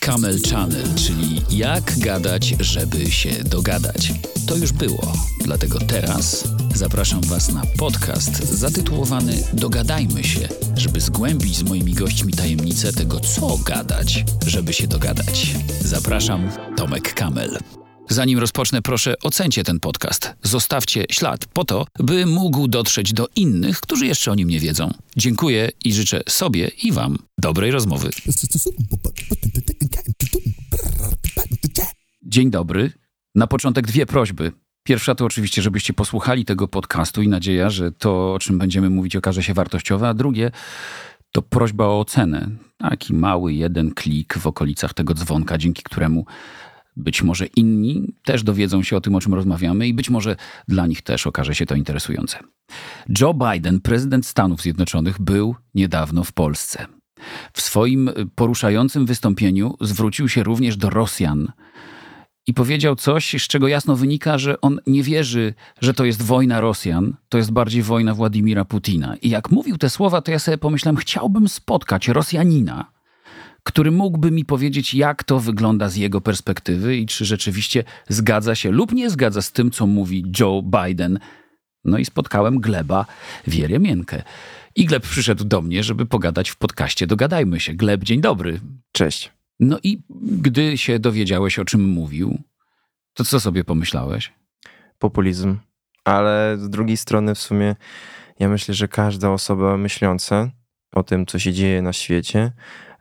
Camel Channel, czyli jak gadać, żeby się dogadać. To już było, dlatego teraz zapraszam Was na podcast zatytułowany Dogadajmy się, żeby zgłębić z moimi gośćmi tajemnicę tego, co gadać, żeby się dogadać. Zapraszam, Tomek Kamel. Zanim rozpocznę, proszę ocencie ten podcast. Zostawcie ślad po to, by mógł dotrzeć do innych, którzy jeszcze o nim nie wiedzą. Dziękuję i życzę sobie i Wam dobrej rozmowy. Dzień dobry. Na początek dwie prośby. Pierwsza to oczywiście, żebyście posłuchali tego podcastu i nadzieja, że to, o czym będziemy mówić, okaże się wartościowe, a drugie to prośba o ocenę. Taki mały jeden klik w okolicach tego dzwonka, dzięki któremu być może inni też dowiedzą się o tym, o czym rozmawiamy, i być może dla nich też okaże się to interesujące. Joe Biden, prezydent Stanów Zjednoczonych, był niedawno w Polsce. W swoim poruszającym wystąpieniu zwrócił się również do Rosjan i powiedział coś, z czego jasno wynika, że on nie wierzy, że to jest wojna Rosjan, to jest bardziej wojna Władimira Putina. I jak mówił te słowa, to ja sobie pomyślałem, chciałbym spotkać Rosjanina, który mógłby mi powiedzieć, jak to wygląda z jego perspektywy i czy rzeczywiście zgadza się lub nie zgadza z tym, co mówi Joe Biden. No i spotkałem Gleba Wieremienkę. I Gleb przyszedł do mnie, żeby pogadać w podcaście Dogadajmy się. Gleb, dzień dobry. Cześć. No i gdy się dowiedziałeś, o czym mówił, to co sobie pomyślałeś? Populizm. Ale z drugiej strony w sumie ja myślę, że każda osoba myśląca o tym, co się dzieje na świecie,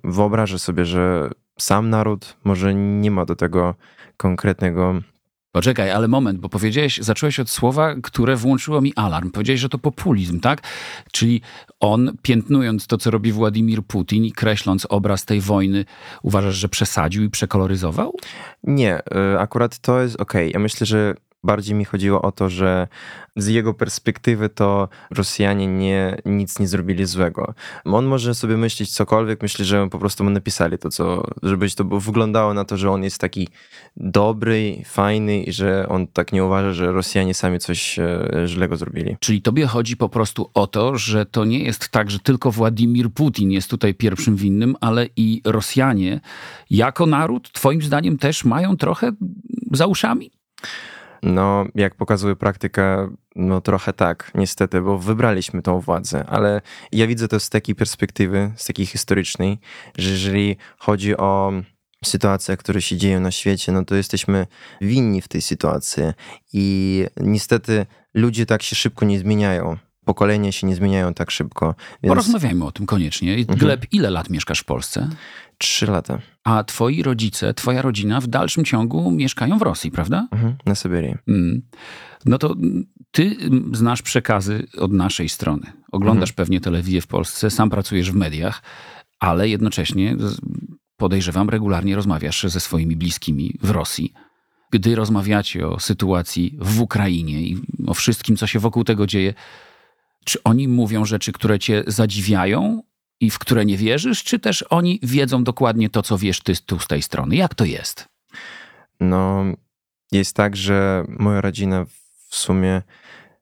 wyobraża sobie, że sam naród może nie ma do tego konkretnego Poczekaj, ale moment, bo powiedziałeś, zacząłeś od słowa, które włączyło mi alarm. Powiedziałeś, że to populizm, tak? Czyli on, piętnując to, co robi Władimir Putin i kreśląc obraz tej wojny, uważasz, że przesadził i przekoloryzował? Nie, y, akurat to jest okej. Okay. Ja myślę, że Bardziej mi chodziło o to, że z jego perspektywy to Rosjanie nie, nic nie zrobili złego. On może sobie myśleć cokolwiek, myślę, że po prostu mu napisali to, co, żeby to wyglądało na to, że on jest taki dobry, fajny i że on tak nie uważa, że Rosjanie sami coś e, źlego zrobili. Czyli tobie chodzi po prostu o to, że to nie jest tak, że tylko Władimir Putin jest tutaj pierwszym winnym, ale i Rosjanie jako naród, twoim zdaniem też mają trochę za uszami? No, jak pokazuje praktyka, no trochę tak, niestety, bo wybraliśmy tą władzę, ale ja widzę to z takiej perspektywy, z takiej historycznej, że jeżeli chodzi o sytuacje, które się dzieją na świecie, no to jesteśmy winni w tej sytuacji i niestety ludzie tak się szybko nie zmieniają pokolenia się nie zmieniają tak szybko. Więc... Porozmawiajmy o tym koniecznie. Mhm. Gleb, ile lat mieszkasz w Polsce? Trzy lata. A twoi rodzice, twoja rodzina w dalszym ciągu mieszkają w Rosji, prawda? Mhm, na Syberii. Mm. No to ty znasz przekazy od naszej strony. Oglądasz mhm. pewnie telewizję w Polsce, sam pracujesz w mediach, ale jednocześnie podejrzewam, regularnie rozmawiasz ze swoimi bliskimi w Rosji. Gdy rozmawiacie o sytuacji w Ukrainie i o wszystkim, co się wokół tego dzieje, czy oni mówią rzeczy, które cię zadziwiają i w które nie wierzysz, czy też oni wiedzą dokładnie to, co wiesz ty tu z tej strony? Jak to jest? No, jest tak, że moja rodzina w sumie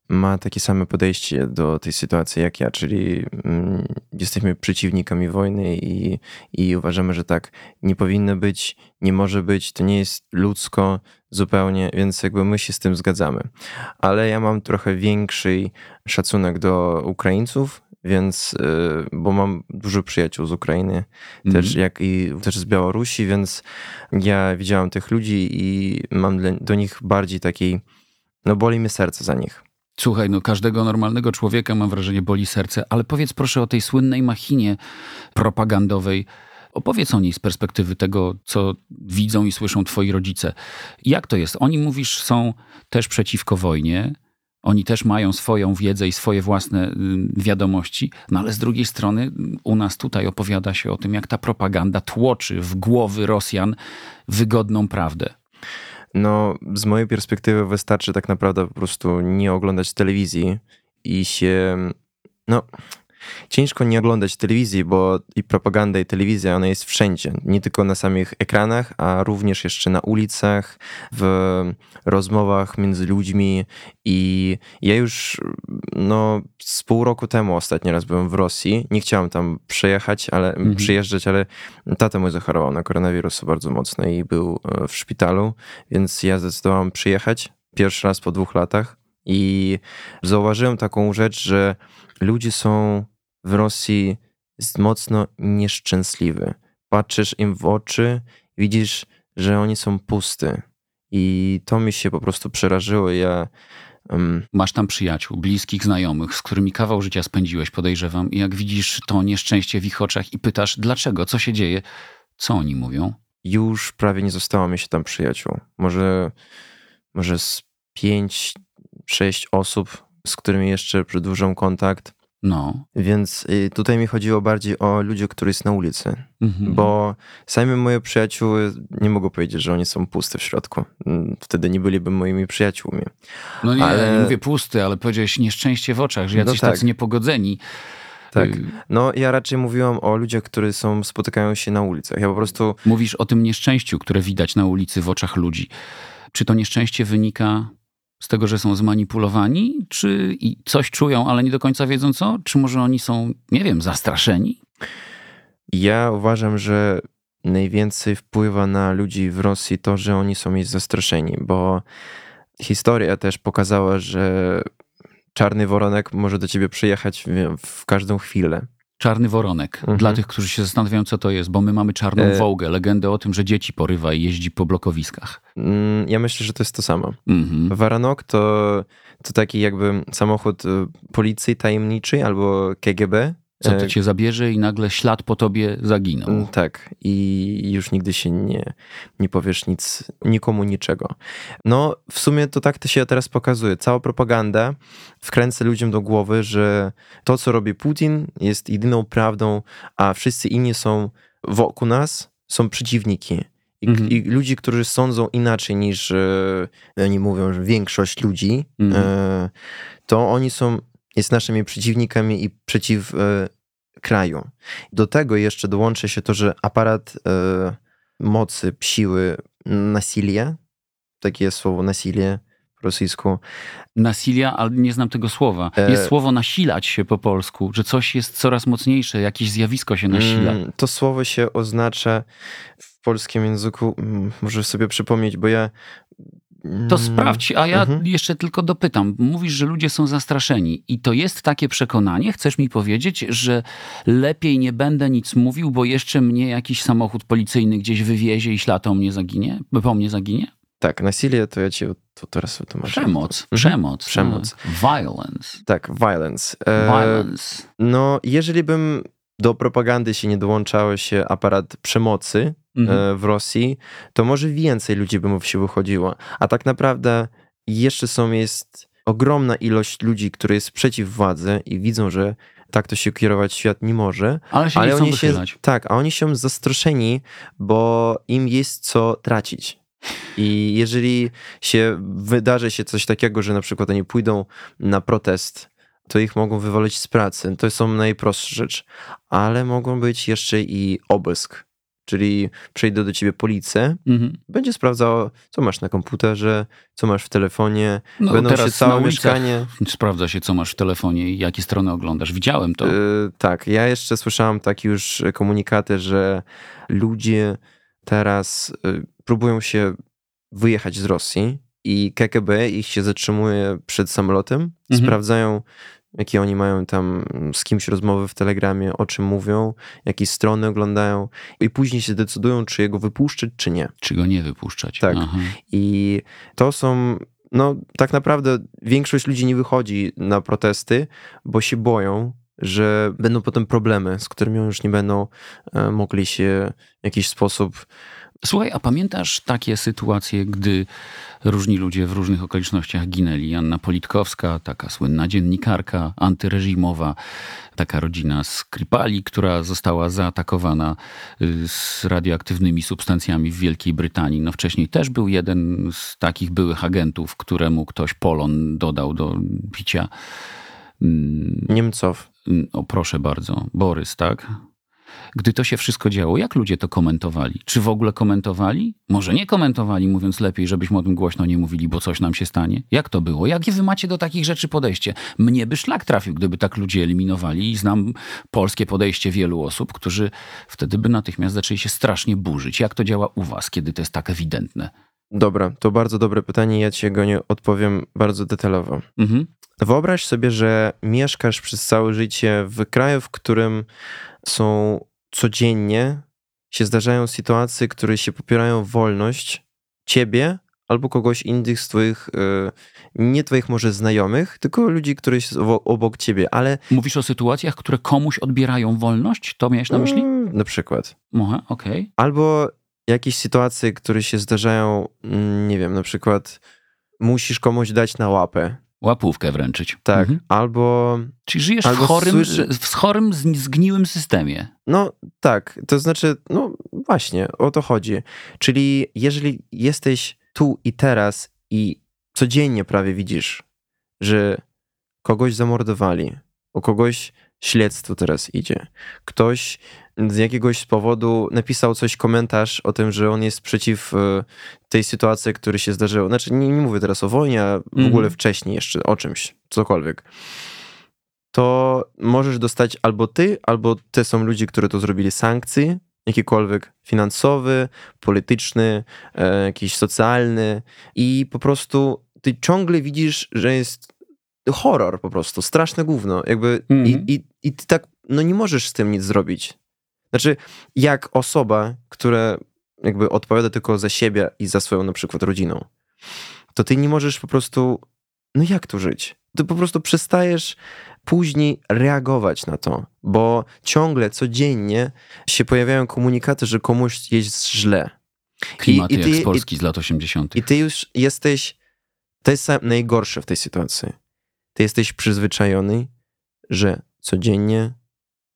ma takie same podejście do tej sytuacji jak ja, czyli mm, jesteśmy przeciwnikami wojny i, i uważamy, że tak nie powinno być, nie może być, to nie jest ludzko zupełnie, więc jakby my się z tym zgadzamy. Ale ja mam trochę większy szacunek do Ukraińców, więc, y, bo mam dużo przyjaciół z Ukrainy, też jak i też z Białorusi, więc ja widziałem tych ludzi i mam do nich bardziej takiej, no boli mi serce za nich. Słuchaj, no każdego normalnego człowieka mam wrażenie boli serce, ale powiedz proszę o tej słynnej machinie propagandowej. Opowiedz o niej z perspektywy tego, co widzą i słyszą twoi rodzice. Jak to jest? Oni, mówisz, są też przeciwko wojnie. Oni też mają swoją wiedzę i swoje własne y, wiadomości, no ale z drugiej strony u nas tutaj opowiada się o tym, jak ta propaganda tłoczy w głowy Rosjan wygodną prawdę. No, z mojej perspektywy wystarczy tak naprawdę po prostu nie oglądać telewizji i się, no, ciężko nie oglądać telewizji, bo i propaganda i telewizja, ona jest wszędzie. Nie tylko na samych ekranach, a również jeszcze na ulicach, w rozmowach między ludźmi i ja już no, z pół roku temu ostatni raz byłem w Rosji. Nie chciałem tam przejechać, ale Mhm. przyjeżdżać, ale tata mój zachorował na koronawirusa bardzo mocno i był e, w szpitalu, więc ja zdecydowałem przyjechać pierwszy raz po dwóch latach i zauważyłem taką rzecz, że ludzie są w Rosji z- mocno nieszczęśliwi. Patrzysz im w oczy, widzisz, że oni są pusty. I to mi się po prostu przerażyło. Ja em, Masz tam przyjaciół, bliskich, znajomych, z którymi kawał życia spędziłeś, podejrzewam, i jak widzisz to nieszczęście w ich oczach i pytasz, dlaczego, co się dzieje, co oni mówią? już prawie nie zostało mi się tam przyjaciół. Może, może z pięć, sześć osób, z którymi jeszcze przedłużam kontakt. No. Więc y, tutaj mi chodziło bardziej o ludzi, którzy są na ulicy. Mhm. Bo sami moje przyjacióły, nie mogę powiedzieć, że oni są puste w środku. Mm, Wtedy nie byliby moimi przyjaciółmi. No nie, ale- nie mówię pusty, ale powiedziałeś nieszczęście w oczach, że No jacyś tak. tacy niepogodzeni. Tak. Y, No ja raczej mówiłam o ludziach, którzy są, spotykają się na ulicach. Ja po prostu Mówisz o tym nieszczęściu, które widać na ulicy w oczach ludzi. Czy to nieszczęście wynika z tego, że są zmanipulowani, czy coś czują, ale nie do końca wiedzą co? Czy może oni są, nie wiem, zastraszeni? Ja uważam, że najwięcej wpływa na ludzi w Rosji to, że oni są jest zastraszeni, bo historia też pokazała, że czarny woronek może do ciebie przyjechać w każdą chwilę. Czarny woronek. Mhm. Dla tych, którzy się zastanawiają, co to jest, bo my mamy czarną E- wołgę, legendę o tym, że dzieci porywa i jeździ po blokowiskach. Mm, Ja myślę, że to jest to samo. Mhm. Waranok to, to taki jakby samochód y, policji tajemniczej albo KGB. Co E, to cię zabierze i nagle ślad po tobie zaginął. Mm, Tak, i już nigdy się nie, nie powiesz nic, nikomu niczego. No, w sumie to tak to się teraz pokazuje. Cała propaganda wkręca ludziom do głowy, że to, co robi Putin, jest jedyną prawdą, a wszyscy inni są wokół nas, są przeciwniki. I, Mhm. I ludzi, którzy sądzą inaczej niż e, oni mówią, że większość ludzi, Mhm. e, to oni są jest naszymi przeciwnikami i przeciw e, kraju. Do tego jeszcze dołączy się to, że aparat e, mocy, siły, nasilie, takie jest słowo nasilie po rosyjsku, Nasilia, ale nie znam tego słowa. E- Jest słowo nasilać się po polsku, że coś jest coraz mocniejsze, jakieś zjawisko się nasila. Mm, To słowo się oznacza w polskim języku, mm, może sobie przypomnieć, bo ja... To mm, sprawdź, a ja mhm. jeszcze tylko dopytam. Mówisz, że ludzie są zastraszeni i to jest takie przekonanie, chcesz mi powiedzieć, że lepiej nie będę nic mówił, bo jeszcze mnie jakiś samochód policyjny gdzieś wywiezie i ślad o mnie zaginie, po mnie zaginie? Tak, nasilie to ja ci to teraz wytłumaczę. Przemoc, Mhm. przemoc. Przemoc. a, Violence. Tak, violence. E, Violence. No, jeżeli bym do propagandy się nie dołączało się aparat przemocy Mhm. e, w Rosji, to może więcej ludzi by mu się wychodziło. A tak naprawdę jeszcze są, jest ogromna ilość ludzi, które jest przeciw władzy i widzą, że tak to się kierować świat nie może. Ale się Ale nie chcą oni się, wychylać. tak, a oni są zastraszeni, bo im jest co tracić. I jeżeli się wydarzy się coś takiego, że na przykład oni pójdą na protest, to ich mogą wywalić z pracy. To są najprostsza rzecz. Ale mogą być jeszcze i obłysk. Czyli przyjdzie do ciebie policja, Mhm. będzie sprawdzała, co masz na komputerze, co masz w telefonie. No, Będą się całe mieszkanie. Sprawdza się, co masz w telefonie i jakie strony oglądasz. Widziałem to. Y, tak, ja jeszcze słyszałem takie już komunikaty, że ludzie teraz y, próbują się wyjechać z Rosji i KGB ich się zatrzymuje przed samolotem, Mhm. sprawdzają jakie oni mają tam z kimś rozmowy w Telegramie, o czym mówią, jakie strony oglądają i później się decydują, czy jego wypuszczyć, czy nie. Czy go nie wypuszczać. Tak. Aha. I to są, no tak naprawdę większość ludzi nie wychodzi na protesty, bo się boją, że będą potem problemy, z którymi już nie będą e, mogli się w jakiś sposób. Słuchaj, a pamiętasz takie sytuacje, gdy różni ludzie w różnych okolicznościach ginęli? Anna Politkowska, taka słynna dziennikarka antyreżimowa, taka rodzina Skripali, która została zaatakowana y, z radioaktywnymi substancjami w Wielkiej Brytanii. No wcześniej też był jeden z takich byłych agentów, któremu ktoś polon dodał do picia. Mm, Niemców. mm, o proszę bardzo, Borys, tak? Gdy to się wszystko działo, jak ludzie to komentowali? Czy w ogóle komentowali? Może nie komentowali, mówiąc lepiej, żebyśmy o tym głośno nie mówili, bo coś nam się stanie? Jak to było? Jakie wy macie do takich rzeczy podejście? Mnie by szlak trafił, gdyby tak ludzie eliminowali i znam polskie podejście wielu osób, którzy wtedy by natychmiast zaczęli się strasznie burzyć. Jak to działa u was, kiedy to jest tak ewidentne? Dobra, to bardzo dobre pytanie, ja ci go nie odpowiem bardzo detalowo. Mhm. Wyobraź sobie, że mieszkasz przez całe życie w kraju, w którym są codziennie się zdarzają sytuacje, które się popierają wolność ciebie albo kogoś innych z twoich, e, nie twoich może znajomych, tylko ludzi, którzy są obok ciebie, ale... Mówisz o sytuacjach, które komuś odbierają wolność? To miałeś na myśli? Mm, Na przykład. Aha, okej. Albo jakieś sytuacje, które się zdarzają, mm, nie wiem, na przykład musisz komuś dać na łapę, Łapówkę wręczyć. tak, Mhm. albo Czyli żyjesz w Albo chorym, słyszy- w chorym, zgniłym systemie. No tak, to znaczy, no właśnie, o to chodzi. Czyli jeżeli jesteś tu i teraz i codziennie prawie widzisz, że kogoś zamordowali, o kogoś śledztwo teraz idzie, ktoś z jakiegoś powodu napisał coś, komentarz o tym, że on jest przeciw e, tej sytuacji, która się zdarzyła. Znaczy, nie, nie mówię teraz o wojnie, a w Mhm. ogóle wcześniej jeszcze o czymś, cokolwiek to możesz dostać albo ty, albo te są ludzie, którzy to zrobili sankcje, jakikolwiek finansowy, polityczny, e, jakiś socjalny i po prostu ty ciągle widzisz, że jest horror po prostu, straszne gówno, jakby Mhm. i, i, i ty tak, no nie możesz z tym nic zrobić. Znaczy, jak osoba, która jakby odpowiada tylko za siebie i za swoją na przykład rodziną, to ty nie możesz po prostu, no jak tu żyć? Ty po prostu przestajesz później reagować na to, bo ciągle, codziennie się pojawiają komunikaty, że komuś jest źle. Klimaty I- i ty- jak z Polski z lat 80. I ty już jesteś, to jest sam- najgorsze w tej sytuacji. Ty jesteś przyzwyczajony, że codziennie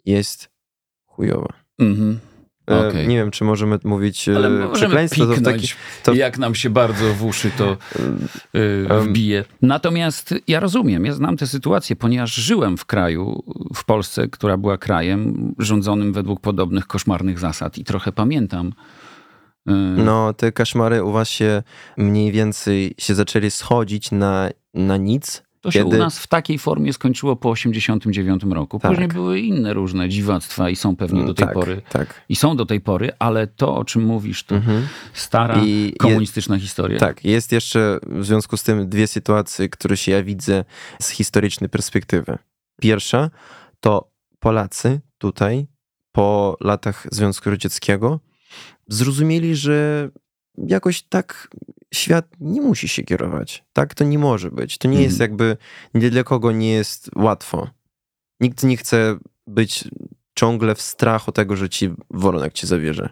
jest chujowo. Mhm. E, Okej. Nie wiem, czy możemy mówić Ale e, możemy przekleństwo. To piknąć, taki, to- jak nam się bardzo w uszy to Em. wbije. Natomiast ja rozumiem, ja znam tę sytuację, ponieważ żyłem w kraju, w Polsce, która była krajem rządzonym według podobnych koszmarnych zasad i trochę pamiętam. No, te kaszmary u was się mniej więcej się zaczęli schodzić na, na nic. To się kiedy- u nas w takiej formie skończyło po 89 roku. Tak. Później były inne różne dziwactwa i są pewnie do tej tak, pory. Tak. I są do tej pory, ale to, o czym mówisz, to Mhm. stara I je- komunistyczna historia. Tak, jest jeszcze w związku z tym dwie sytuacje, które się ja widzę z historycznej perspektywy. Pierwsza to Polacy tutaj po latach Związku Radzieckiego zrozumieli, że jakoś tak świat nie musi się kierować. Tak to nie może być. To nie Mhm. jest jakby, nie dla kogo nie jest łatwo. Nikt nie chce być ciągle w strachu tego, że ci woronek cię zabierze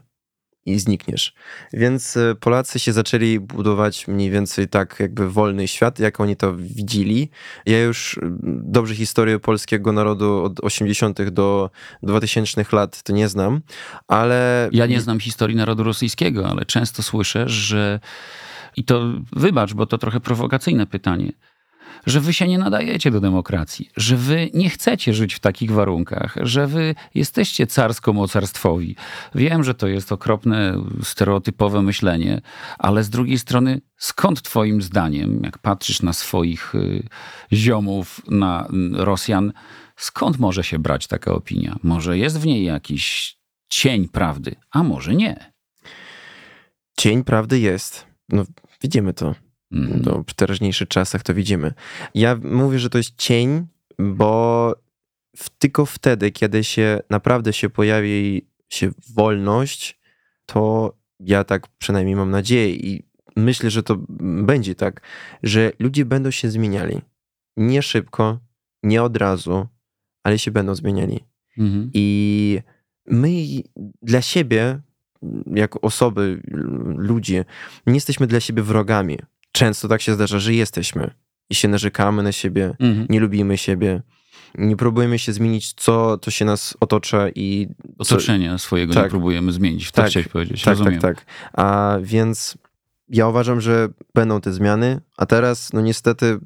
i znikniesz. Więc e, Polacy się zaczęli budować mniej więcej tak jakby wolny świat, jak oni to widzieli. Ja już mm, dobrze historię polskiego narodu od 80. do 2000 lat to nie znam, ale... Ja nie znam historii narodu rosyjskiego, ale często słyszę, że i to wybacz, bo to trochę prowokacyjne pytanie, że wy się nie nadajecie do demokracji, że wy nie chcecie żyć w takich warunkach, że wy jesteście carsko-mocarstwowi. Wiem, że to jest okropne, stereotypowe myślenie, ale z drugiej strony, skąd twoim zdaniem, jak patrzysz na swoich y, ziomów, na Rosjan, skąd może się brać taka opinia? Może jest w niej jakiś cień prawdy, a może nie. Cień prawdy jest. No, widzimy to. No, w teraźniejszych czasach to widzimy. Ja mówię, że to jest cień, bo w, tylko wtedy, kiedy się naprawdę się pojawi się wolność, to ja tak przynajmniej mam nadzieję i myślę, że to będzie tak, że ludzie będą się zmieniali. Nie szybko, nie od razu, ale się będą zmieniali. Mhm. I my dla siebie, jako osoby, ludzie, nie jesteśmy dla siebie wrogami. Często tak się zdarza, że jesteśmy i się narzekamy na siebie, Mhm. nie lubimy siebie, nie próbujemy się zmienić, co to się nas otocza i co, Otoczenia swojego nie tak. próbujemy zmienić. To Tak, chciałeś powiedzieć. tak, Rozumiem. tak, tak. A więc ja uważam, że będą te zmiany, a teraz, no niestety,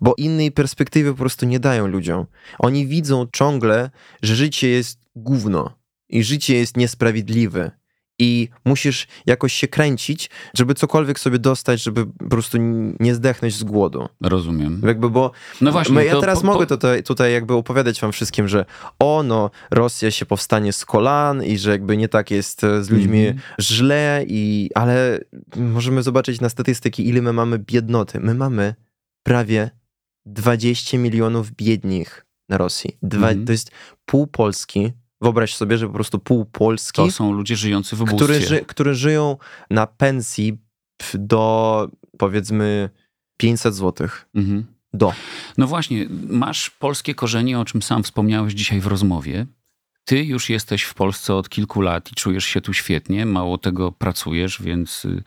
bo innej perspektywy po prostu nie dają ludziom. Oni widzą ciągle, że życie jest gówno i życie jest niesprawiedliwe i musisz jakoś się kręcić, żeby cokolwiek sobie dostać, żeby po prostu nie zdechnąć z głodu. Rozumiem. Jakby, bo No właśnie. ja teraz po- mogę po- tutaj, tutaj jakby opowiadać wam wszystkim, że o no, Rosja się powstanie z kolan i że jakby nie tak jest e, z ludźmi Mhm. źle, i, ale możemy zobaczyć na statystyki, ile my mamy biednoty. My mamy prawie 20 milionów biednych na Rosji. Dwa, Mhm. To jest pół Polski. Wyobraź sobie, że po prostu pół Polski, To są ludzie żyjący w ubóstwie. które, ży, które żyją na pensji do powiedzmy 500 złotych. Mhm. Do. No właśnie, masz polskie korzenie, o czym sam wspomniałeś dzisiaj w rozmowie. Ty już jesteś w Polsce od kilku lat i czujesz się tu świetnie. Mało tego, pracujesz, więc y,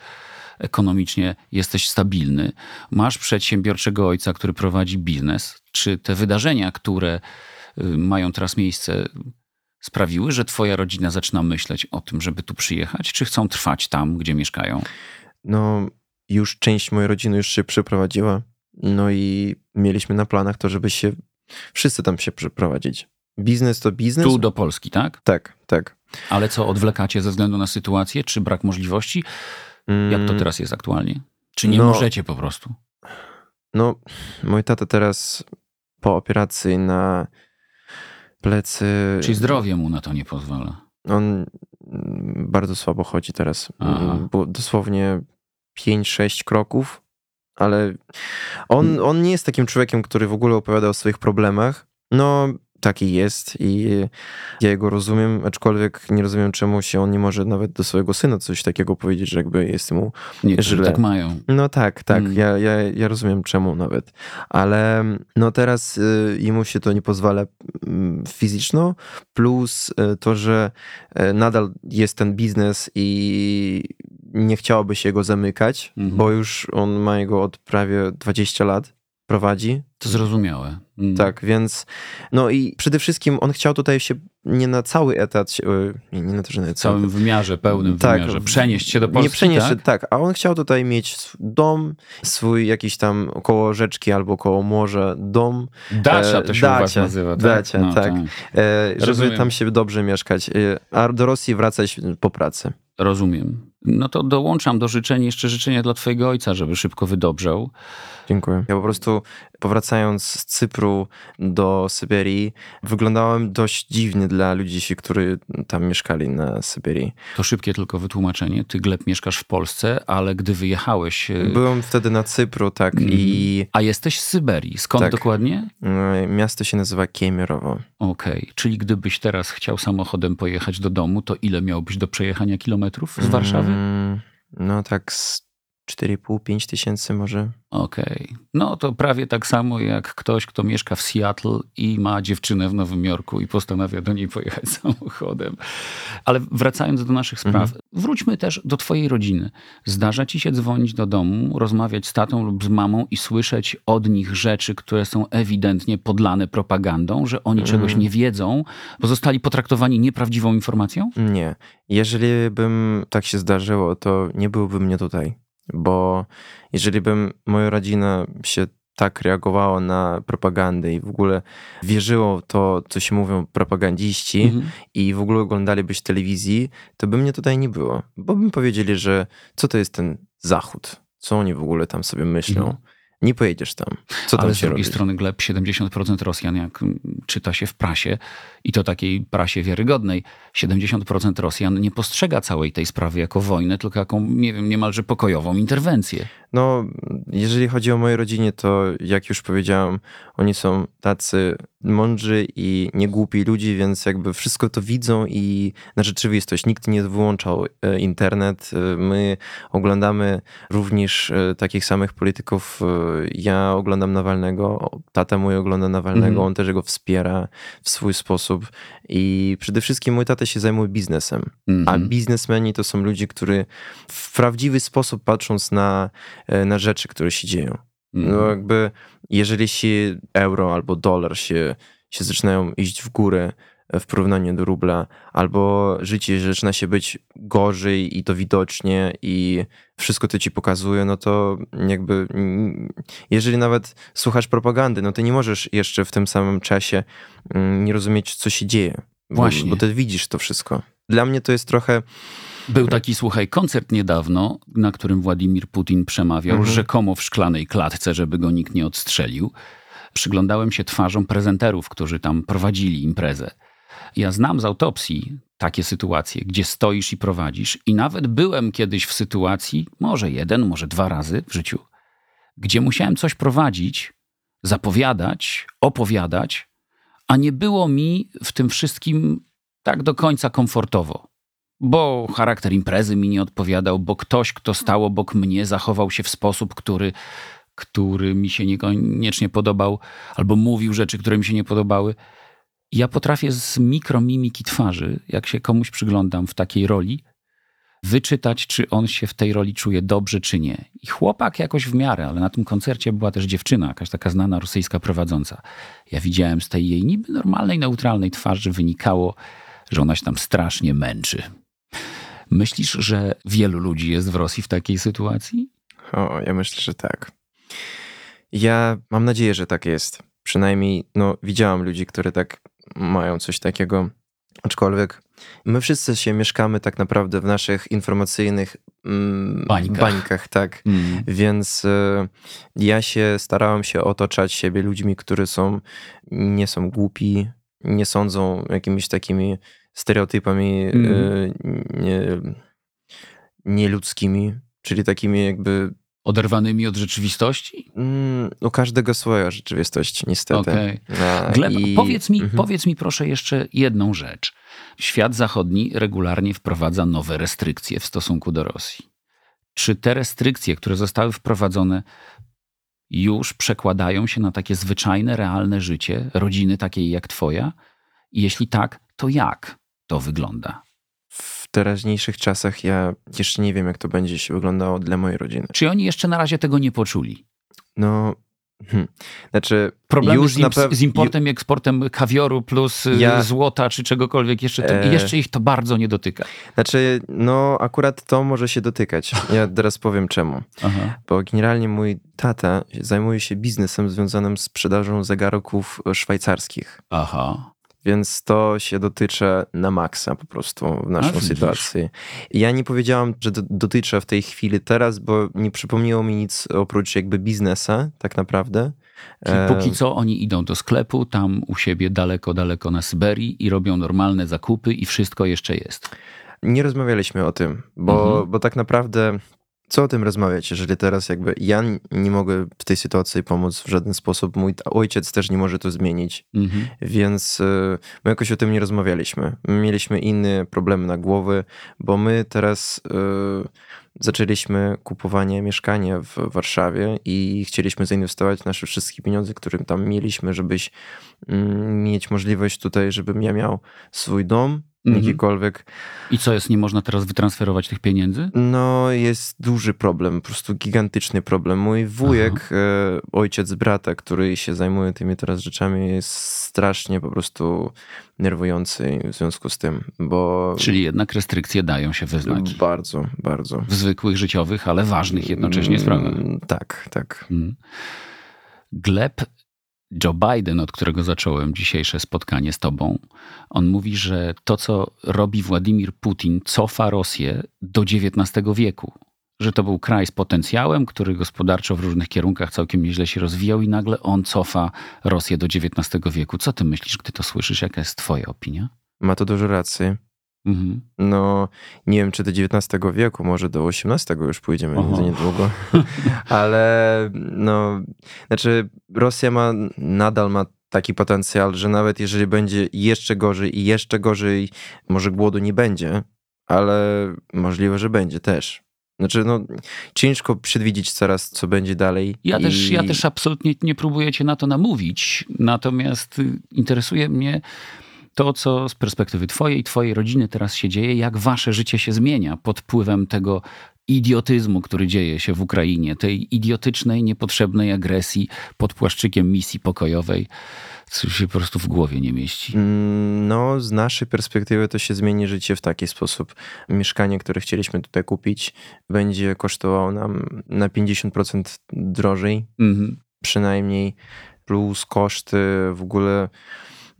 ekonomicznie jesteś stabilny. Masz przedsiębiorczego ojca, który prowadzi biznes. Czy te wydarzenia, które y, mają teraz miejsce, sprawiły, że twoja rodzina zaczyna myśleć o tym, żeby tu przyjechać? Czy chcą trwać tam, gdzie mieszkają? No, już część mojej rodziny już się przeprowadziła. No i mieliśmy na planach to, żeby się wszyscy tam się przeprowadzić. Biznes to biznes. Tu do Polski, tak? Tak, tak. Ale co, odwlekacie ze względu na sytuację, czy brak możliwości? Jak to Mm, teraz jest aktualnie? Czy nie No. możecie po prostu? No, mój tata teraz po operacji na plecy. Czyli zdrowie mu na to nie pozwala? On mm, bardzo słabo chodzi teraz. Aha. Mm, Bo dosłownie 5-6 kroków, ale on, on nie jest takim człowiekiem, który w ogóle opowiada o swoich problemach. No, taki jest i ja jego rozumiem, aczkolwiek nie rozumiem, czemu się on nie może nawet do swojego syna coś takiego powiedzieć, że jakby jest mu Niektórzy Źle. tak mają. no tak, tak, Mm. ja, ja, ja rozumiem czemu nawet, ale no teraz y, jemu się to nie pozwala mm, fizyczno, plus y, to, że y, nadal jest ten biznes i nie chciałoby się go zamykać, Mhm. bo już on ma jego od prawie 20 lat, prowadzi, To zrozumiałe. Mm. tak, więc no i przede wszystkim on chciał tutaj się nie na cały etat, y, nie, nie na to, że na całym wymiarze, pełnym Tak, wymiarze. Przenieść się do Polski, nie przenieść się, tak? tak, a on chciał tutaj mieć dom, swój jakiś tam koło rzeczki albo koło morza dom, Dacia E, to się Dacia, nazywa, tak? Dacia, tak. e, żeby Rozumiem. tam się dobrze mieszkać, e, a do Rosji wracać po pracy. Rozumiem. No to dołączam do życzeń jeszcze życzenia dla twojego ojca, żeby szybko wydobrzał. Dziękuję. Ja po prostu powracając z Cypru do Syberii, wyglądałem dość dziwnie dla ludzi, którzy tam mieszkali na Syberii. To szybkie tylko wytłumaczenie. Ty, Gleb, mieszkasz w Polsce, ale gdy wyjechałeś... e, Byłem wtedy na Cypru, tak, Mhm. i A jesteś z Syberii. Skąd Tak. dokładnie? e, miasto się nazywa Kiemirowo. Okej, czyli gdybyś teraz chciał samochodem pojechać do domu, to ile miałbyś do przejechania kilometrów z Warszawy? Mm, No tak z 4,5-5 tysięcy może. Okej. No to prawie tak samo jak ktoś, kto mieszka w Seattle i ma dziewczynę w Nowym Jorku i postanawia do niej pojechać samochodem. Ale wracając do naszych spraw, Mhm. wróćmy też do twojej rodziny. Zdarza ci się dzwonić do domu, rozmawiać z tatą lub z mamą i słyszeć od nich rzeczy, które są ewidentnie podlane propagandą, że oni czegoś Mm. nie wiedzą, bo zostali potraktowani nieprawdziwą informacją? Nie. Jeżeli bym tak się zdarzyło, to nie byłby mnie tutaj. Bo jeżeli bym moja rodzina się tak reagowała na propagandę i w ogóle wierzyło w to, co się mówią propagandziści Mhm. i w ogóle oglądalibyś telewizji, to by mnie tutaj nie było. Bo bym powiedzieli, że co to jest ten Zachód? Co oni w ogóle tam sobie myślą? Mhm. Nie pojedziesz tam. Co tam Ale z drugiej robi? strony Gleb, 70% Rosjan, jak czyta się w prasie, i to takiej prasie wiarygodnej, 70% Rosjan nie postrzega całej tej sprawy jako wojnę, tylko jako, nie wiem, niemalże pokojową interwencję. No, jeżeli chodzi o moje rodzinie, to jak już powiedziałem, oni są tacy mądrzy i niegłupi ludzi, więc jakby wszystko to widzą i na rzeczywistość. Nikt nie wyłączał e, internet. E, My oglądamy również e, takich samych polityków. Ja oglądam Nawalnego, tata mój ogląda Nawalnego, Mhm. on też go wspiera w swój sposób i przede wszystkim mój tata się zajmuje biznesem. A Mhm. biznesmeni to są ludzie, którzy w prawdziwy sposób patrząc na, na rzeczy, które się dzieją. No Mhm. jakby jeżeli się euro albo dolar się, się zaczynają iść w górę, w porównaniu do rubla, albo życie zaczyna się być gorzej i to widocznie i wszystko to ci pokazuje, no to jakby jeżeli nawet słuchasz propagandy, no to nie możesz jeszcze w tym samym czasie mm, nie rozumieć, co się dzieje. Właśnie. Bo, bo ty widzisz to wszystko. Dla mnie to jest trochę był taki, słuchaj, koncert niedawno, na którym Władimir Putin przemawiał, mhm. rzekomo w szklanej klatce, żeby go nikt nie odstrzelił. Przyglądałem się twarzom prezenterów, którzy tam prowadzili imprezę. Ja znam z autopsji takie sytuacje, gdzie stoisz i prowadzisz, i nawet byłem kiedyś w sytuacji, może jeden, może dwa razy w życiu, gdzie musiałem coś prowadzić, zapowiadać, opowiadać, a nie było mi w tym wszystkim tak do końca komfortowo bo charakter imprezy mi nie odpowiadał, bo ktoś, kto stał obok mnie, zachował się w sposób, który, który mi się niekoniecznie podobał, albo mówił rzeczy, które mi się nie podobały. Ja potrafię z mikromimiki twarzy, jak się komuś przyglądam w takiej roli, wyczytać, czy on się w tej roli czuje dobrze, czy nie. I chłopak jakoś w miarę, ale na tym koncercie była też dziewczyna, jakaś taka znana rosyjska prowadząca. Ja widziałem z tej jej niby normalnej, neutralnej twarzy wynikało, że ona się tam strasznie męczy. Myślisz, że wielu ludzi jest w Rosji w takiej sytuacji? O, ja myślę, że tak. Ja mam nadzieję, że tak jest. Przynajmniej, no, widziałam ludzi, które tak mają coś takiego. Aczkolwiek my wszyscy się mieszkamy tak naprawdę w naszych informacyjnych mm, bańkach. bańkach. tak. Mm. Więc y, ja się starałem się otaczać siebie ludźmi, którzy są, nie są głupi, nie sądzą jakimiś takimi stereotypami mm. nie, nieludzkimi, czyli takimi jakby. Oderwanymi od rzeczywistości? Mm, u każdego swoja rzeczywistość, niestety. Okay. Gleb, i... powiedz, mi, mhm. powiedz mi proszę jeszcze jedną rzecz. Świat zachodni regularnie wprowadza nowe restrykcje w stosunku do Rosji. Czy te restrykcje, które zostały wprowadzone, już przekładają się na takie zwyczajne, realne życie rodziny takiej jak twoja? I jeśli tak, to jak? To wygląda? W teraźniejszych czasach ja jeszcze nie wiem, jak to będzie się wyglądało dla mojej rodziny. Czy oni jeszcze na razie tego nie poczuli? No, Hmm. Znaczy, Problemy już z, im, z importem i eksportem kawioru plus y, ja, złota czy czegokolwiek jeszcze, to, e... jeszcze ich to bardzo nie dotyka. Znaczy, no akurat to może się dotykać. Ja teraz powiem czemu. Aha. Bo generalnie mój tata zajmuje się biznesem związanym z sprzedażą zegarków szwajcarskich. Aha. Więc to się dotyczy na maksa po prostu w naszą A, sytuacji. Ja nie powiedziałam, że do, dotyczy w tej chwili teraz, bo nie przypomniało mi nic oprócz jakby biznesa tak naprawdę. Czyli póki co oni idą do sklepu, tam u siebie daleko, daleko na Syberii i robią normalne zakupy i wszystko jeszcze jest. Nie rozmawialiśmy o tym, bo, mhm. bo tak naprawdę co o tym rozmawiać, jeżeli teraz jakby ja nie mogę w tej sytuacji pomóc w żaden sposób, mój ojciec też nie może to zmienić, mhm. więc y, my jakoś o tym nie rozmawialiśmy. Mieliśmy inne problemy na głowy, bo my teraz y, zaczęliśmy kupowanie mieszkania w Warszawie i chcieliśmy zainwestować nasze wszystkie pieniądze, które tam mieliśmy, żebyś mm, mieć możliwość tutaj, żebym ja miał swój dom, Mhm. jakikolwiek. I co jest, nie można teraz wytransferować tych pieniędzy? No, jest duży problem, po prostu gigantyczny problem. Mój wujek, e, ojciec brata, który się zajmuje tymi teraz rzeczami, jest strasznie po prostu nerwujący w związku z tym, bo... Czyli jednak restrykcje dają się wyznać. Bardzo, bardzo. W zwykłych życiowych, ale ważnych jednocześnie sprawach. Mm, tak, tak. Mm. Gleb Joe Biden, od którego zacząłem dzisiejsze spotkanie z tobą, on mówi, że to, co robi Władimir Putin, cofa Rosję do XIX wieku. Że to był kraj z potencjałem, który gospodarczo w różnych kierunkach całkiem nieźle się rozwijał, i nagle on cofa Rosję do XIX wieku. Co ty myślisz, gdy to słyszysz? Jaka jest Twoja opinia? Ma to dużo racji. Mhm. No, nie wiem, czy do XIX wieku, może do XVIII już pójdziemy Oho. niedługo, ale no, znaczy Rosja ma, nadal ma taki potencjał, że nawet jeżeli będzie jeszcze gorzej i jeszcze gorzej, może głodu nie będzie, ale możliwe, że będzie też. Znaczy, no, ciężko przewidzieć teraz, co będzie dalej. Ja, i... też, ja też absolutnie nie próbuję cię na to namówić, natomiast interesuje mnie, to, co z perspektywy twojej i twojej rodziny teraz się dzieje, jak wasze życie się zmienia pod wpływem tego idiotyzmu, który dzieje się w Ukrainie, tej idiotycznej, niepotrzebnej agresji pod płaszczykiem misji pokojowej, co się po prostu w głowie nie mieści. Mm, no, z naszej perspektywy to się zmieni życie w taki sposób. Mieszkanie, które chcieliśmy tutaj kupić, będzie kosztowało nam na 50% drożej, Mhm. przynajmniej, plus koszty w ogóle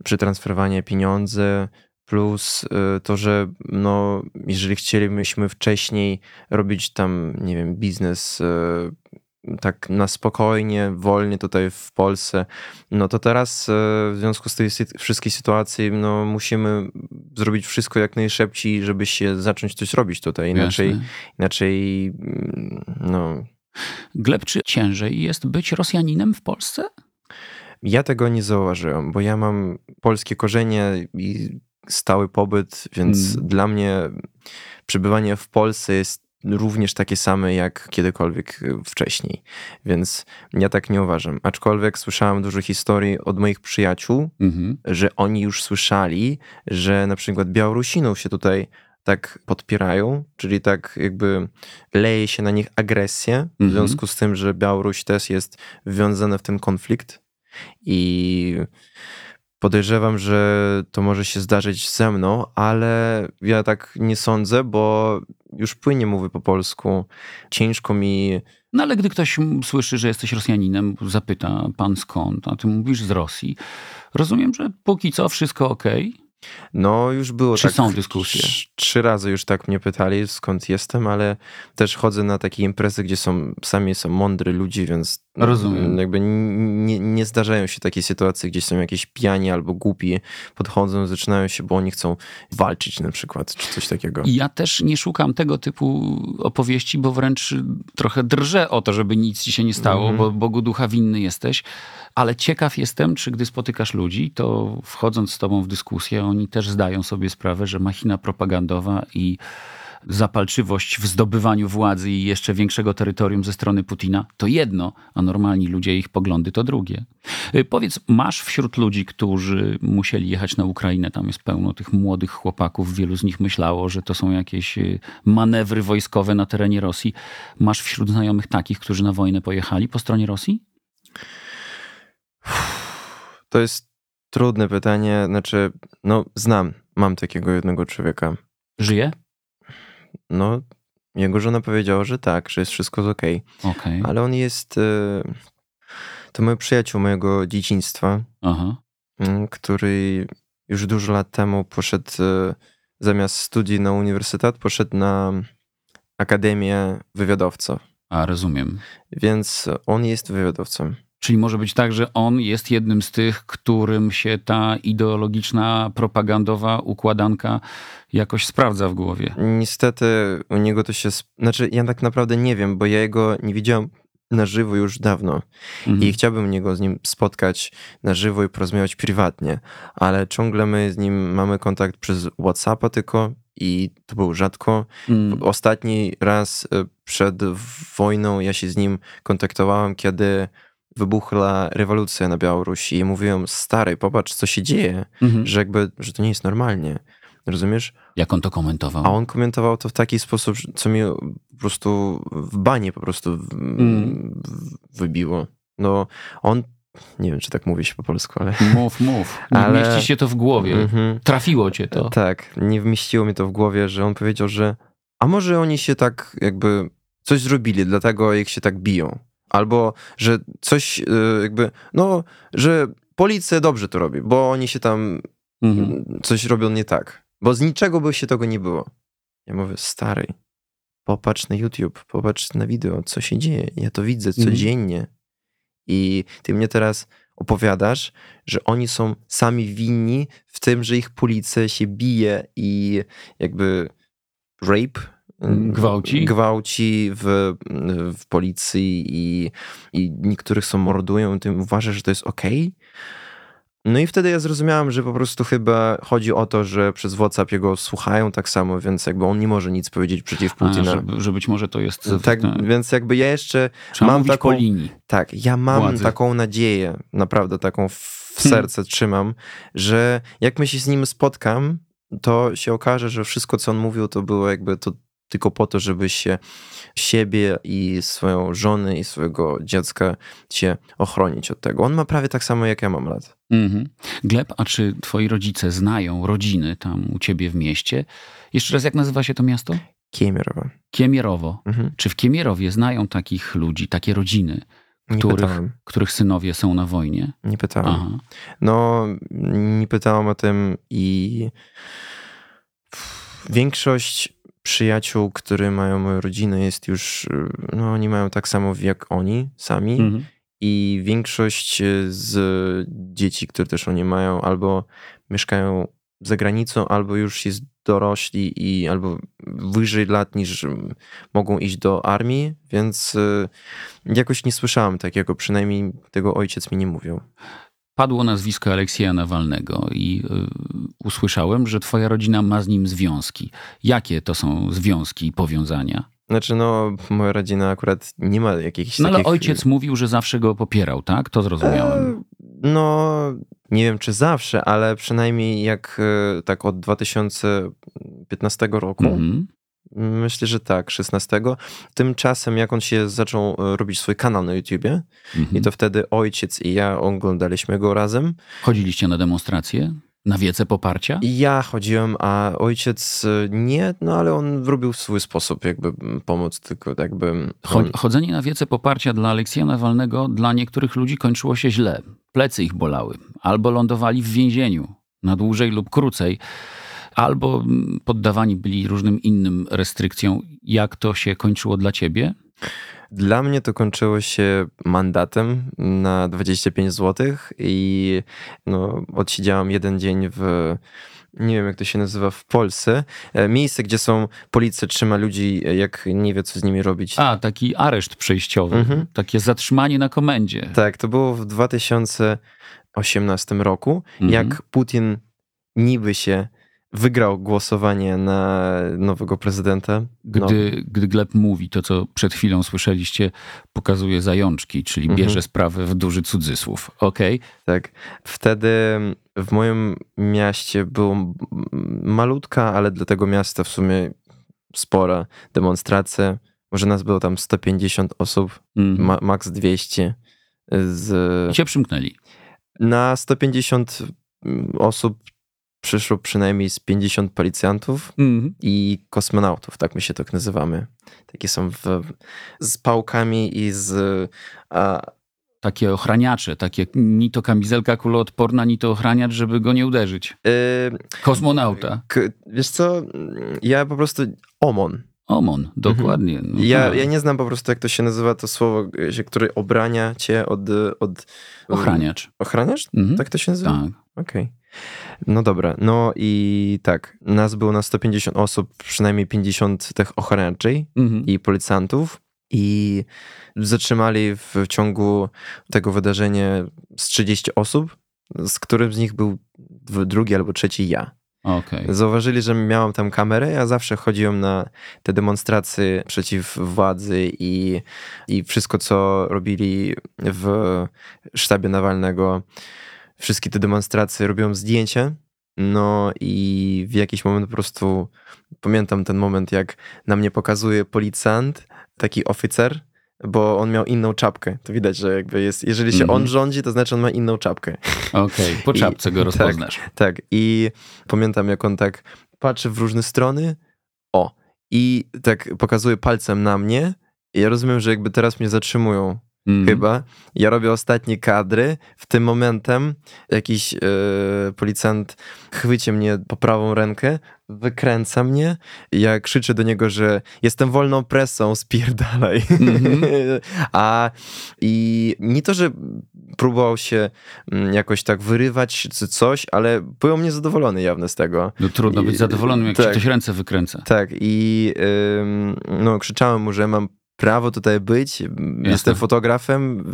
przetransferowania pieniędzy, plus y, to, że no, jeżeli chcielibyśmy wcześniej robić tam, nie wiem, biznes y, tak na spokojnie, wolnie tutaj w Polsce, no to teraz y, w związku z tej wszystkiej sytuacji, no musimy zrobić wszystko jak najszybciej, żeby się zacząć coś robić tutaj, inaczej, Jasne. inaczej mm, no... Gleb, czy ciężej jest być Rosjaninem w Polsce? Ja tego nie zauważyłem, bo ja mam polskie korzenie i stały pobyt, więc Mm. dla mnie przebywanie w Polsce jest również takie same jak kiedykolwiek wcześniej. Więc ja tak nie uważam. Aczkolwiek słyszałem dużo historii od moich przyjaciół, Mhm. że oni już słyszeli, że na przykład Białorusinów się tutaj tak podpierają, czyli tak jakby leje się na nich agresję, w Mhm. związku z tym, że Białoruś też jest wwiązana w ten konflikt i podejrzewam, że to może się zdarzyć ze mną, ale ja tak nie sądzę, bo już płynnie mówię po polsku. Ciężko mi No ale gdy ktoś słyszy, że jesteś Rosjaninem, zapyta pan skąd, a ty mówisz z Rosji. Rozumiem, że póki co wszystko ok. No, już było Czy tak. są dyskusje? trz- Trzy razy już tak mnie pytali, skąd jestem, ale też chodzę na takie imprezy, gdzie są sami są mądry ludzie, więc Rozumiem. jakby n- nie, nie zdarzają się takie sytuacje, gdzie są jakieś pijani albo głupi, podchodzą, zaczynają się, bo oni chcą walczyć na przykład, czy coś takiego. Ja też nie szukam tego typu opowieści, bo wręcz trochę drżę o to, żeby nic ci się nie stało, Mhm. bo Bogu ducha winny jesteś. Ale ciekaw jestem, czy gdy spotykasz ludzi, to wchodząc z tobą w dyskusję, oni też zdają sobie sprawę, że machina propagandowa i zapalczywość w zdobywaniu władzy i jeszcze większego terytorium ze strony Putina to jedno, a normalni ludzie ich poglądy to drugie. Y, Powiedz, masz wśród ludzi, którzy musieli jechać na Ukrainę, tam jest pełno tych młodych chłopaków, wielu z nich myślało, że to są jakieś y, manewry wojskowe na terenie Rosji. Masz wśród znajomych takich, którzy na wojnę pojechali po stronie Rosji? To jest trudne pytanie, znaczy, no znam, mam takiego jednego człowieka. Żyje? No, jego żona powiedziała, że tak, że jest wszystko okej. Okej. Ale on jest. e, To mój przyjaciół mojego dzieciństwa, Aha. mm, który już dużo lat temu poszedł e, zamiast studii na uniwersytet, poszedł na Akademię Wywiadowców. A, rozumiem. Więc on jest wywiadowcą. Czyli może być tak, że on jest jednym z tych, którym się ta ideologiczna, propagandowa układanka jakoś sprawdza w głowie. Niestety u niego to się. Znaczy, ja tak naprawdę nie wiem, bo ja jego nie widziałem na żywo już dawno. Mhm. I chciałbym niego z nim spotkać na żywo i porozmawiać prywatnie, ale ciągle my z nim mamy kontakt przez WhatsAppa tylko i to było rzadko. Mm. Ostatni raz e, przed wojną ja się z nim kontaktowałem, kiedy wybuchła rewolucja na Białorusi i mówiłem, stary, popatrz co się dzieje, Mhm. że jakby, że to nie jest normalnie. Rozumiesz? Jak on to komentował? A on komentował to w taki sposób, co mi po prostu w banie po prostu w, Mm. wybiło. No, on, nie wiem, czy tak mówi się po polsku, ale... Mów, mów. Nie Ale- mieści się to w głowie. Mhm. Trafiło cię to. Tak, nie wmieściło mi to w głowie, że on powiedział, że a może oni się tak jakby coś zrobili, dlatego ich się tak biją. Albo, że coś y, jakby, no, że policja dobrze to robi, bo oni się tam Mhm. coś robią nie tak. Bo z niczego by się tego nie było. Ja mówię, stary, popatrz na YouTube, popatrz na wideo, co się dzieje. Ja to widzę Mhm. codziennie. I ty mnie teraz opowiadasz, że oni są sami winni w tym, że ich policja się bije i jakby rape, Gwałci? gwałci w, w policji i, i niektórych są mordują, ty uważasz, że to jest okej? No i wtedy ja zrozumiałem, że po prostu chyba chodzi o to, że przez WhatsApp jego słuchają tak samo, więc jakby on nie może nic powiedzieć przeciw A, Putina. że, że być może to jest... tak, tak. więc jakby ja jeszcze Trzeba mam taką- po linii. tak, ja mam Władzy. taką nadzieję, naprawdę taką w w serce trzymam, że jak my się z nim spotkam, to się okaże, że wszystko, co on mówił, to było jakby to tylko po to, żeby się siebie i swoją żonę i swojego dziecka się ochronić od tego. On ma prawie tak samo, jak ja mam lat. Mhm. Gleb, a czy twoi rodzice znają rodziny tam u ciebie w mieście? Jeszcze raz, jak nazywa się to miasto? Kiemierowa. Kiemierowo. Mhm. Czy w Kiemierowie znają takich ludzi, takie rodziny, których, których synowie są na wojnie? Nie pytałem. Aha. No, nie pytałem o tym i większość przyjaciół, które mają moją rodzinę jest już, no oni mają tak samo jak oni sami Mhm. i większość z dzieci, które też oni mają albo mieszkają za granicą, albo już jest dorośli i albo wyżej lat niż mogą iść do armii, więc y, jakoś nie słyszałem takiego, przynajmniej tego ojciec mi nie mówił. Padło nazwisko Aleksieja Nawalnego i y, usłyszałem, że twoja rodzina ma z nim związki. Jakie to są związki i powiązania? Znaczy, no, moja rodzina akurat nie ma jakichś No ale takich... ojciec mówił, że zawsze go popierał, tak? To zrozumiałem. E, No, nie wiem czy zawsze, ale przynajmniej jak e, tak od 2015 roku, Mhm. Myślę, że tak, 16. Tymczasem jak on się zaczął e, robić swój kanał na YouTubie Mhm. i to wtedy ojciec i ja oglądaliśmy go razem. Chodziliście na demonstracje? Na wiece poparcia? Ja chodziłem, a ojciec e, nie, no ale on robił w swój sposób jakby m, pomóc, tylko jakby... On, Chodzenie na wiece poparcia dla Aleksieja Nawalnego dla niektórych ludzi kończyło się źle. Plecy ich bolały. Albo lądowali w więzieniu na dłużej lub krócej, albo poddawani byli różnym innym restrykcjom. Jak to się kończyło dla ciebie? Dla mnie to kończyło się mandatem na 25 zł i no, odsiedziałam jeden dzień w, nie wiem jak to się nazywa, w Polsce. E, Miejsce, gdzie są, policja trzyma ludzi, e, jak nie wie co z nimi robić. A, taki areszt przejściowy, Mhm. takie zatrzymanie na komendzie. Tak, to było w 2018 roku, Mhm. jak Putin niby się wygrał głosowanie na nowego prezydenta. No, Gdy, gdy Gleb mówi to, co przed chwilą słyszeliście, pokazuje zajączki, czyli Mhm. bierze sprawę w duży cudzysłów. Okej? Tak. Wtedy w moim mieście była malutka, ale dla tego miasta w sumie spora demonstracja. Może nas było tam 150 osób, Mhm. ma, max 200. Z, I cię przymknęli. na 150 osób przyszło przynajmniej z 50 policjantów Mhm. i kosmonautów, tak my się tak nazywamy. Takie są w, z pałkami i z a, Takie ochraniacze, takie ni to kamizelka kuloodporna, ni to ochraniacz, żeby go nie uderzyć. y, Kosmonauta. K- Wiesz co, ja po prostu OMON. Omon, dokładnie. No Mhm. Ja, tak. ja nie znam po prostu, jak to się nazywa, to słowo, które obrania cię od... od Ochraniacz. Ochraniacz? Mhm. Tak to się nazywa? Tak. Okej. No dobra, no i tak, nas było na 150 osób, przynajmniej 50 tych ochraniaczy Mhm. i policjantów i zatrzymali w ciągu tego wydarzenia z 30 osób, z którym z nich był drugi albo trzeci ja. Okej. Zauważyli, że miałem tam kamerę. Ja zawsze chodziłem na te demonstracje przeciw władzy i, i wszystko, co robili w sztabie Nawalnego. Wszystkie te demonstracje robiłem zdjęcia. No i w jakiś moment po prostu pamiętam ten moment, jak na mnie pokazuje policjant, taki oficer, bo on miał inną czapkę. To widać, że jakby jest, jeżeli się Mhm. on rządzi, to znaczy on ma inną czapkę. Okej, po I- czapce go tak. rozpoznasz. Tak, i pamiętam, jak on tak patrzy w różne strony, o, i tak pokazuje palcem na mnie. I ja rozumiem, że jakby teraz mnie zatrzymują, Mhm. chyba. Ja robię ostatnie kadry. W tym momentem jakiś e, policjant chwycie mnie po prawą rękę, wykręca mnie. Ja krzyczę do niego, że jestem wolną presą, spierdalaj. Mhm. A i nie to, że próbował się mm, jakoś tak wyrywać czy coś, ale byłem niezadowolony jawne z tego. No trudno być I- zadowolonym, jak tak. ktoś ręce wykręca. Tak, i no, krzyczałem mu, że mam prawo tutaj być, Jasne. jestem fotografem,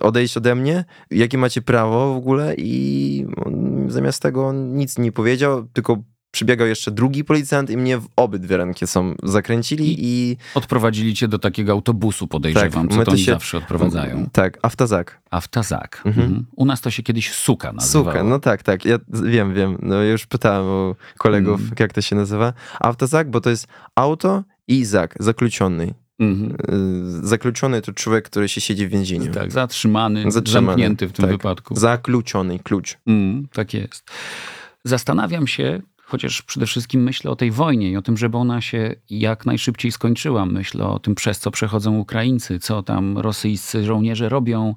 odejść ode mnie, jakie macie prawo w ogóle i zamiast tego nic nie powiedział, tylko przybiegał jeszcze drugi policjant i mnie w obydwie ręki są zakręcili i... Odprowadzili cię do takiego autobusu, podejrzewam, tak, co to oni się... zawsze odprowadzają. Tak, aftazak. Aftazak. Mhm. Mhm. U nas to się kiedyś suka nazywało. Suka, no tak, tak, ja wiem, wiem, no już pytałem u kolegów, mm. jak to się nazywa. Aftazak, bo to jest auto i zak, zakluczony. Mhm. Y, Zakluczony to człowiek, który się siedzi w więzieniu. Tak, zatrzymany, Zatrzymany, zamknięty w tym tak. wypadku. Zakluczony, klucz. Mm, tak jest. Zastanawiam się, chociaż przede wszystkim myślę o tej wojnie i o tym, żeby ona się jak najszybciej skończyła. Myślę o tym, przez co przechodzą Ukraińcy, co tam rosyjscy żołnierze robią.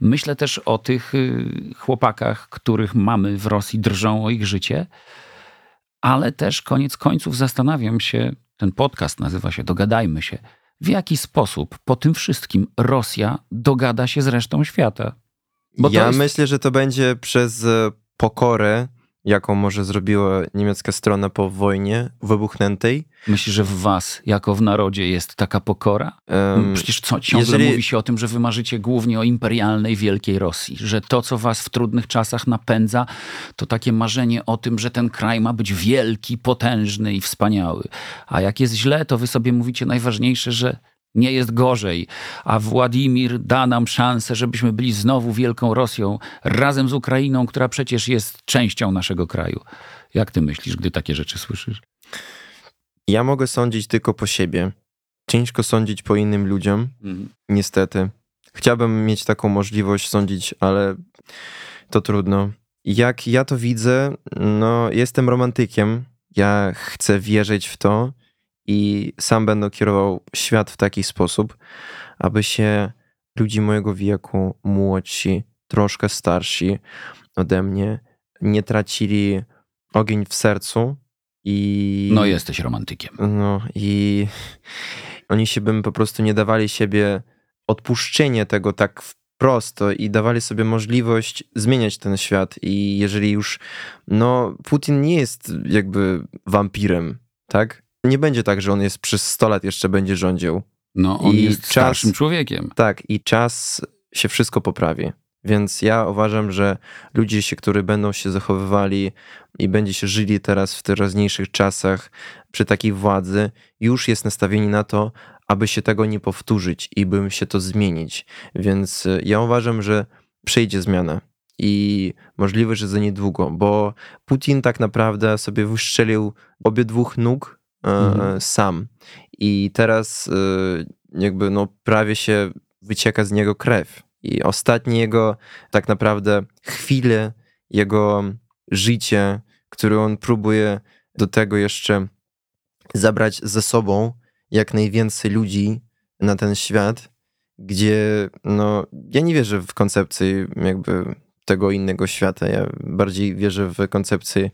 Myślę też o tych y, chłopakach, których mamy w Rosji, drżą o ich życie. Ale też koniec końców zastanawiam się, ten podcast nazywa się Dogadajmy się, w jaki sposób po tym wszystkim Rosja dogada się z resztą świata. Bo ja jest- myślę, że to będzie przez pokorę, jaką może zrobiła niemiecka strona po wojnie wybuchnętej. Myślisz, że w was, jako w narodzie, jest taka pokora? Em, Przecież co, ciągle jeżeli- mówi się o tym, że wy marzycie głównie o imperialnej wielkiej Rosji, że to, co was w trudnych czasach napędza, to takie marzenie o tym, że ten kraj ma być wielki, potężny i wspaniały. A jak jest źle, to wy sobie mówicie najważniejsze, że nie jest gorzej, a Władimir da nam szansę, żebyśmy byli znowu wielką Rosją, razem z Ukrainą, która przecież jest częścią naszego kraju. Jak ty myślisz, gdy takie rzeczy słyszysz? Ja mogę sądzić tylko po siebie. Ciężko sądzić po innym ludziom, niestety. Chciałbym mieć taką możliwość sądzić, ale to trudno. Jak ja to widzę, no jestem romantykiem. Ja chcę wierzyć w to i sam będę kierował świat w taki sposób, aby się ludzi mojego wieku, młodsi, troszkę starsi ode mnie, nie tracili ogień w sercu i No jesteś romantykiem. no i oni się bym po prostu nie dawali siebie odpuszczenie tego tak wprost i dawali sobie możliwość zmieniać ten świat i jeżeli już, no Putin nie jest jakby wampirem, tak? Nie będzie tak, że on jest przez 100 lat jeszcze będzie rządził. No, on I jest czas- starszym człowiekiem. Tak, i czas się wszystko poprawi. Więc ja uważam, że ludzie, się, którzy będą się zachowywali i będzie się żyli teraz w teraźniejszych czasach przy takiej władzy, już jest nastawieni na to, aby się tego nie powtórzyć i bym się to zmienić. Więc y, ja uważam, że przyjdzie zmiana i możliwe, że za niedługo, bo Putin tak naprawdę sobie wyszczelił obie dwóch nóg Mhm. sam i teraz e, jakby no prawie się wycieka z niego krew i ostatnie jego tak naprawdę chwile, jego życie, które on próbuje do tego jeszcze zabrać ze sobą jak najwięcej ludzi na ten świat, gdzie no ja nie wierzę w koncepcję jakby tego innego świata. Ja bardziej wierzę w koncepcję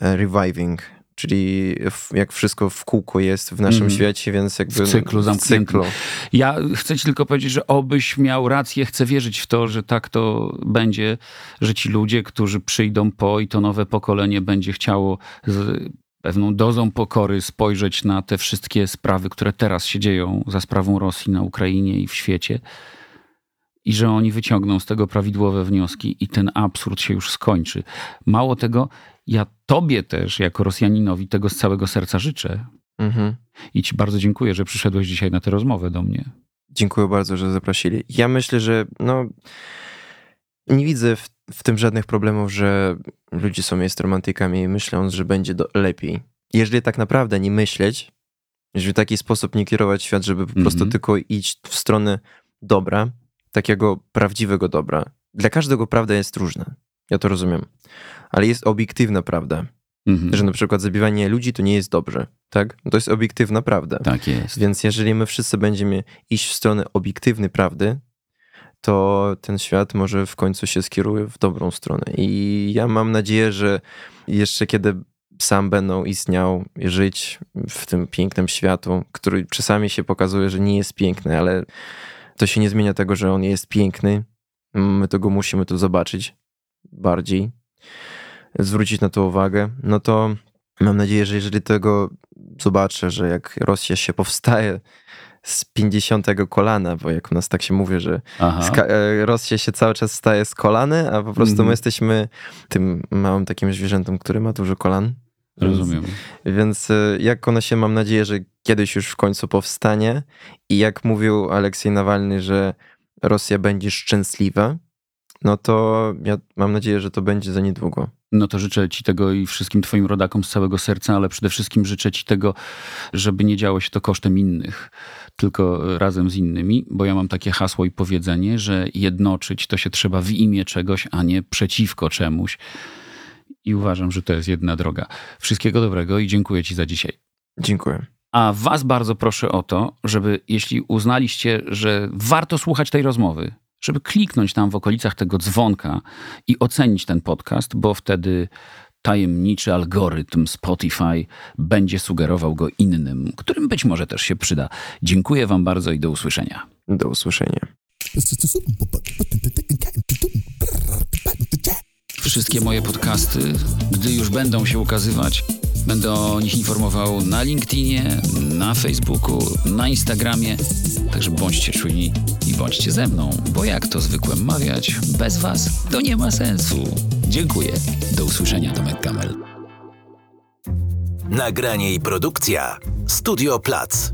e, reviving, czyli jak wszystko w kółko jest w naszym Mhm. świecie, więc jakby W cyklu w zamkniętym. cyklu. Ja chcę ci tylko powiedzieć, że obyś miał rację, chcę wierzyć w to, że tak to będzie, że ci ludzie, którzy przyjdą po i to nowe pokolenie będzie chciało z pewną dozą pokory spojrzeć na te wszystkie sprawy, które teraz się dzieją za sprawą Rosji na Ukrainie i w świecie. I że oni wyciągną z tego prawidłowe wnioski i ten absurd się już skończy. Mało tego, ja tobie też, jako Rosjaninowi, tego z całego serca życzę. Mhm. I ci bardzo dziękuję, że przyszedłeś dzisiaj na tę rozmowę do mnie. Dziękuję bardzo, że zaprosili. Ja myślę, że no, nie widzę w, w tym żadnych problemów, że ludzie są jest romantykami, myśląc, że będzie do, lepiej. Jeżeli tak naprawdę nie myśleć, jeżeli w taki sposób nie kierować świat, żeby po Mhm. prostu tylko iść w stronę dobra, takiego prawdziwego dobra. Dla każdego prawda jest różna. Ja to rozumiem. Ale jest obiektywna prawda, Mhm. że na przykład zabijanie ludzi to nie jest dobrze, tak? To jest obiektywna prawda. Tak jest. Więc jeżeli my wszyscy będziemy iść w stronę obiektywnej prawdy, to ten świat może w końcu się skieruje w dobrą stronę. I ja mam nadzieję, że jeszcze kiedy sam będą istniał i żyć w tym pięknym światu, który czasami się pokazuje, że nie jest piękny, ale to się nie zmienia tego, że on jest piękny. My tego musimy tu zobaczyć bardziej, zwrócić na to uwagę. No to mam nadzieję, że jeżeli tego zobaczę, że jak Rosja się powstaje z 50 kolana, bo jak u nas tak się mówi, że e, Rosja się cały czas staje z kolany, a po prostu Mhm. my jesteśmy tym małym takim zwierzętem, który ma dużo kolan. Rozumiem. Więc, więc e, jak ona się, mam nadzieję, że kiedyś już w końcu powstanie i jak mówił Aleksiej Nawalny, że Rosja będzie szczęśliwa, no to ja mam nadzieję, że to będzie za niedługo. No to życzę Ci tego i wszystkim Twoim rodakom z całego serca, ale przede wszystkim życzę Ci tego, żeby nie działo się to kosztem innych, tylko razem z innymi, bo ja mam takie hasło i powiedzenie, że jednoczyć to się trzeba w imię czegoś, a nie przeciwko czemuś. I uważam, że to jest jedna droga. Wszystkiego dobrego i dziękuję Ci za dzisiaj. Dziękuję. A Was bardzo proszę o to, żeby jeśli uznaliście, że warto słuchać tej rozmowy, żeby kliknąć tam w okolicach tego dzwonka i ocenić ten podcast, bo wtedy tajemniczy algorytm Spotify będzie sugerował go innym, którym być może też się przyda. Dziękuję Wam bardzo i do usłyszenia. Do usłyszenia. Wszystkie moje podcasty, gdy już będą się ukazywać, będę o nich informował na LinkedInie, na Facebooku, na Instagramie. Także bądźcie czujni i bądźcie ze mną, bo jak to zwykłem mawiać, bez Was to nie ma sensu. Dziękuję. Do usłyszenia, Tomek Kamel. Nagranie i produkcja Studio Plac.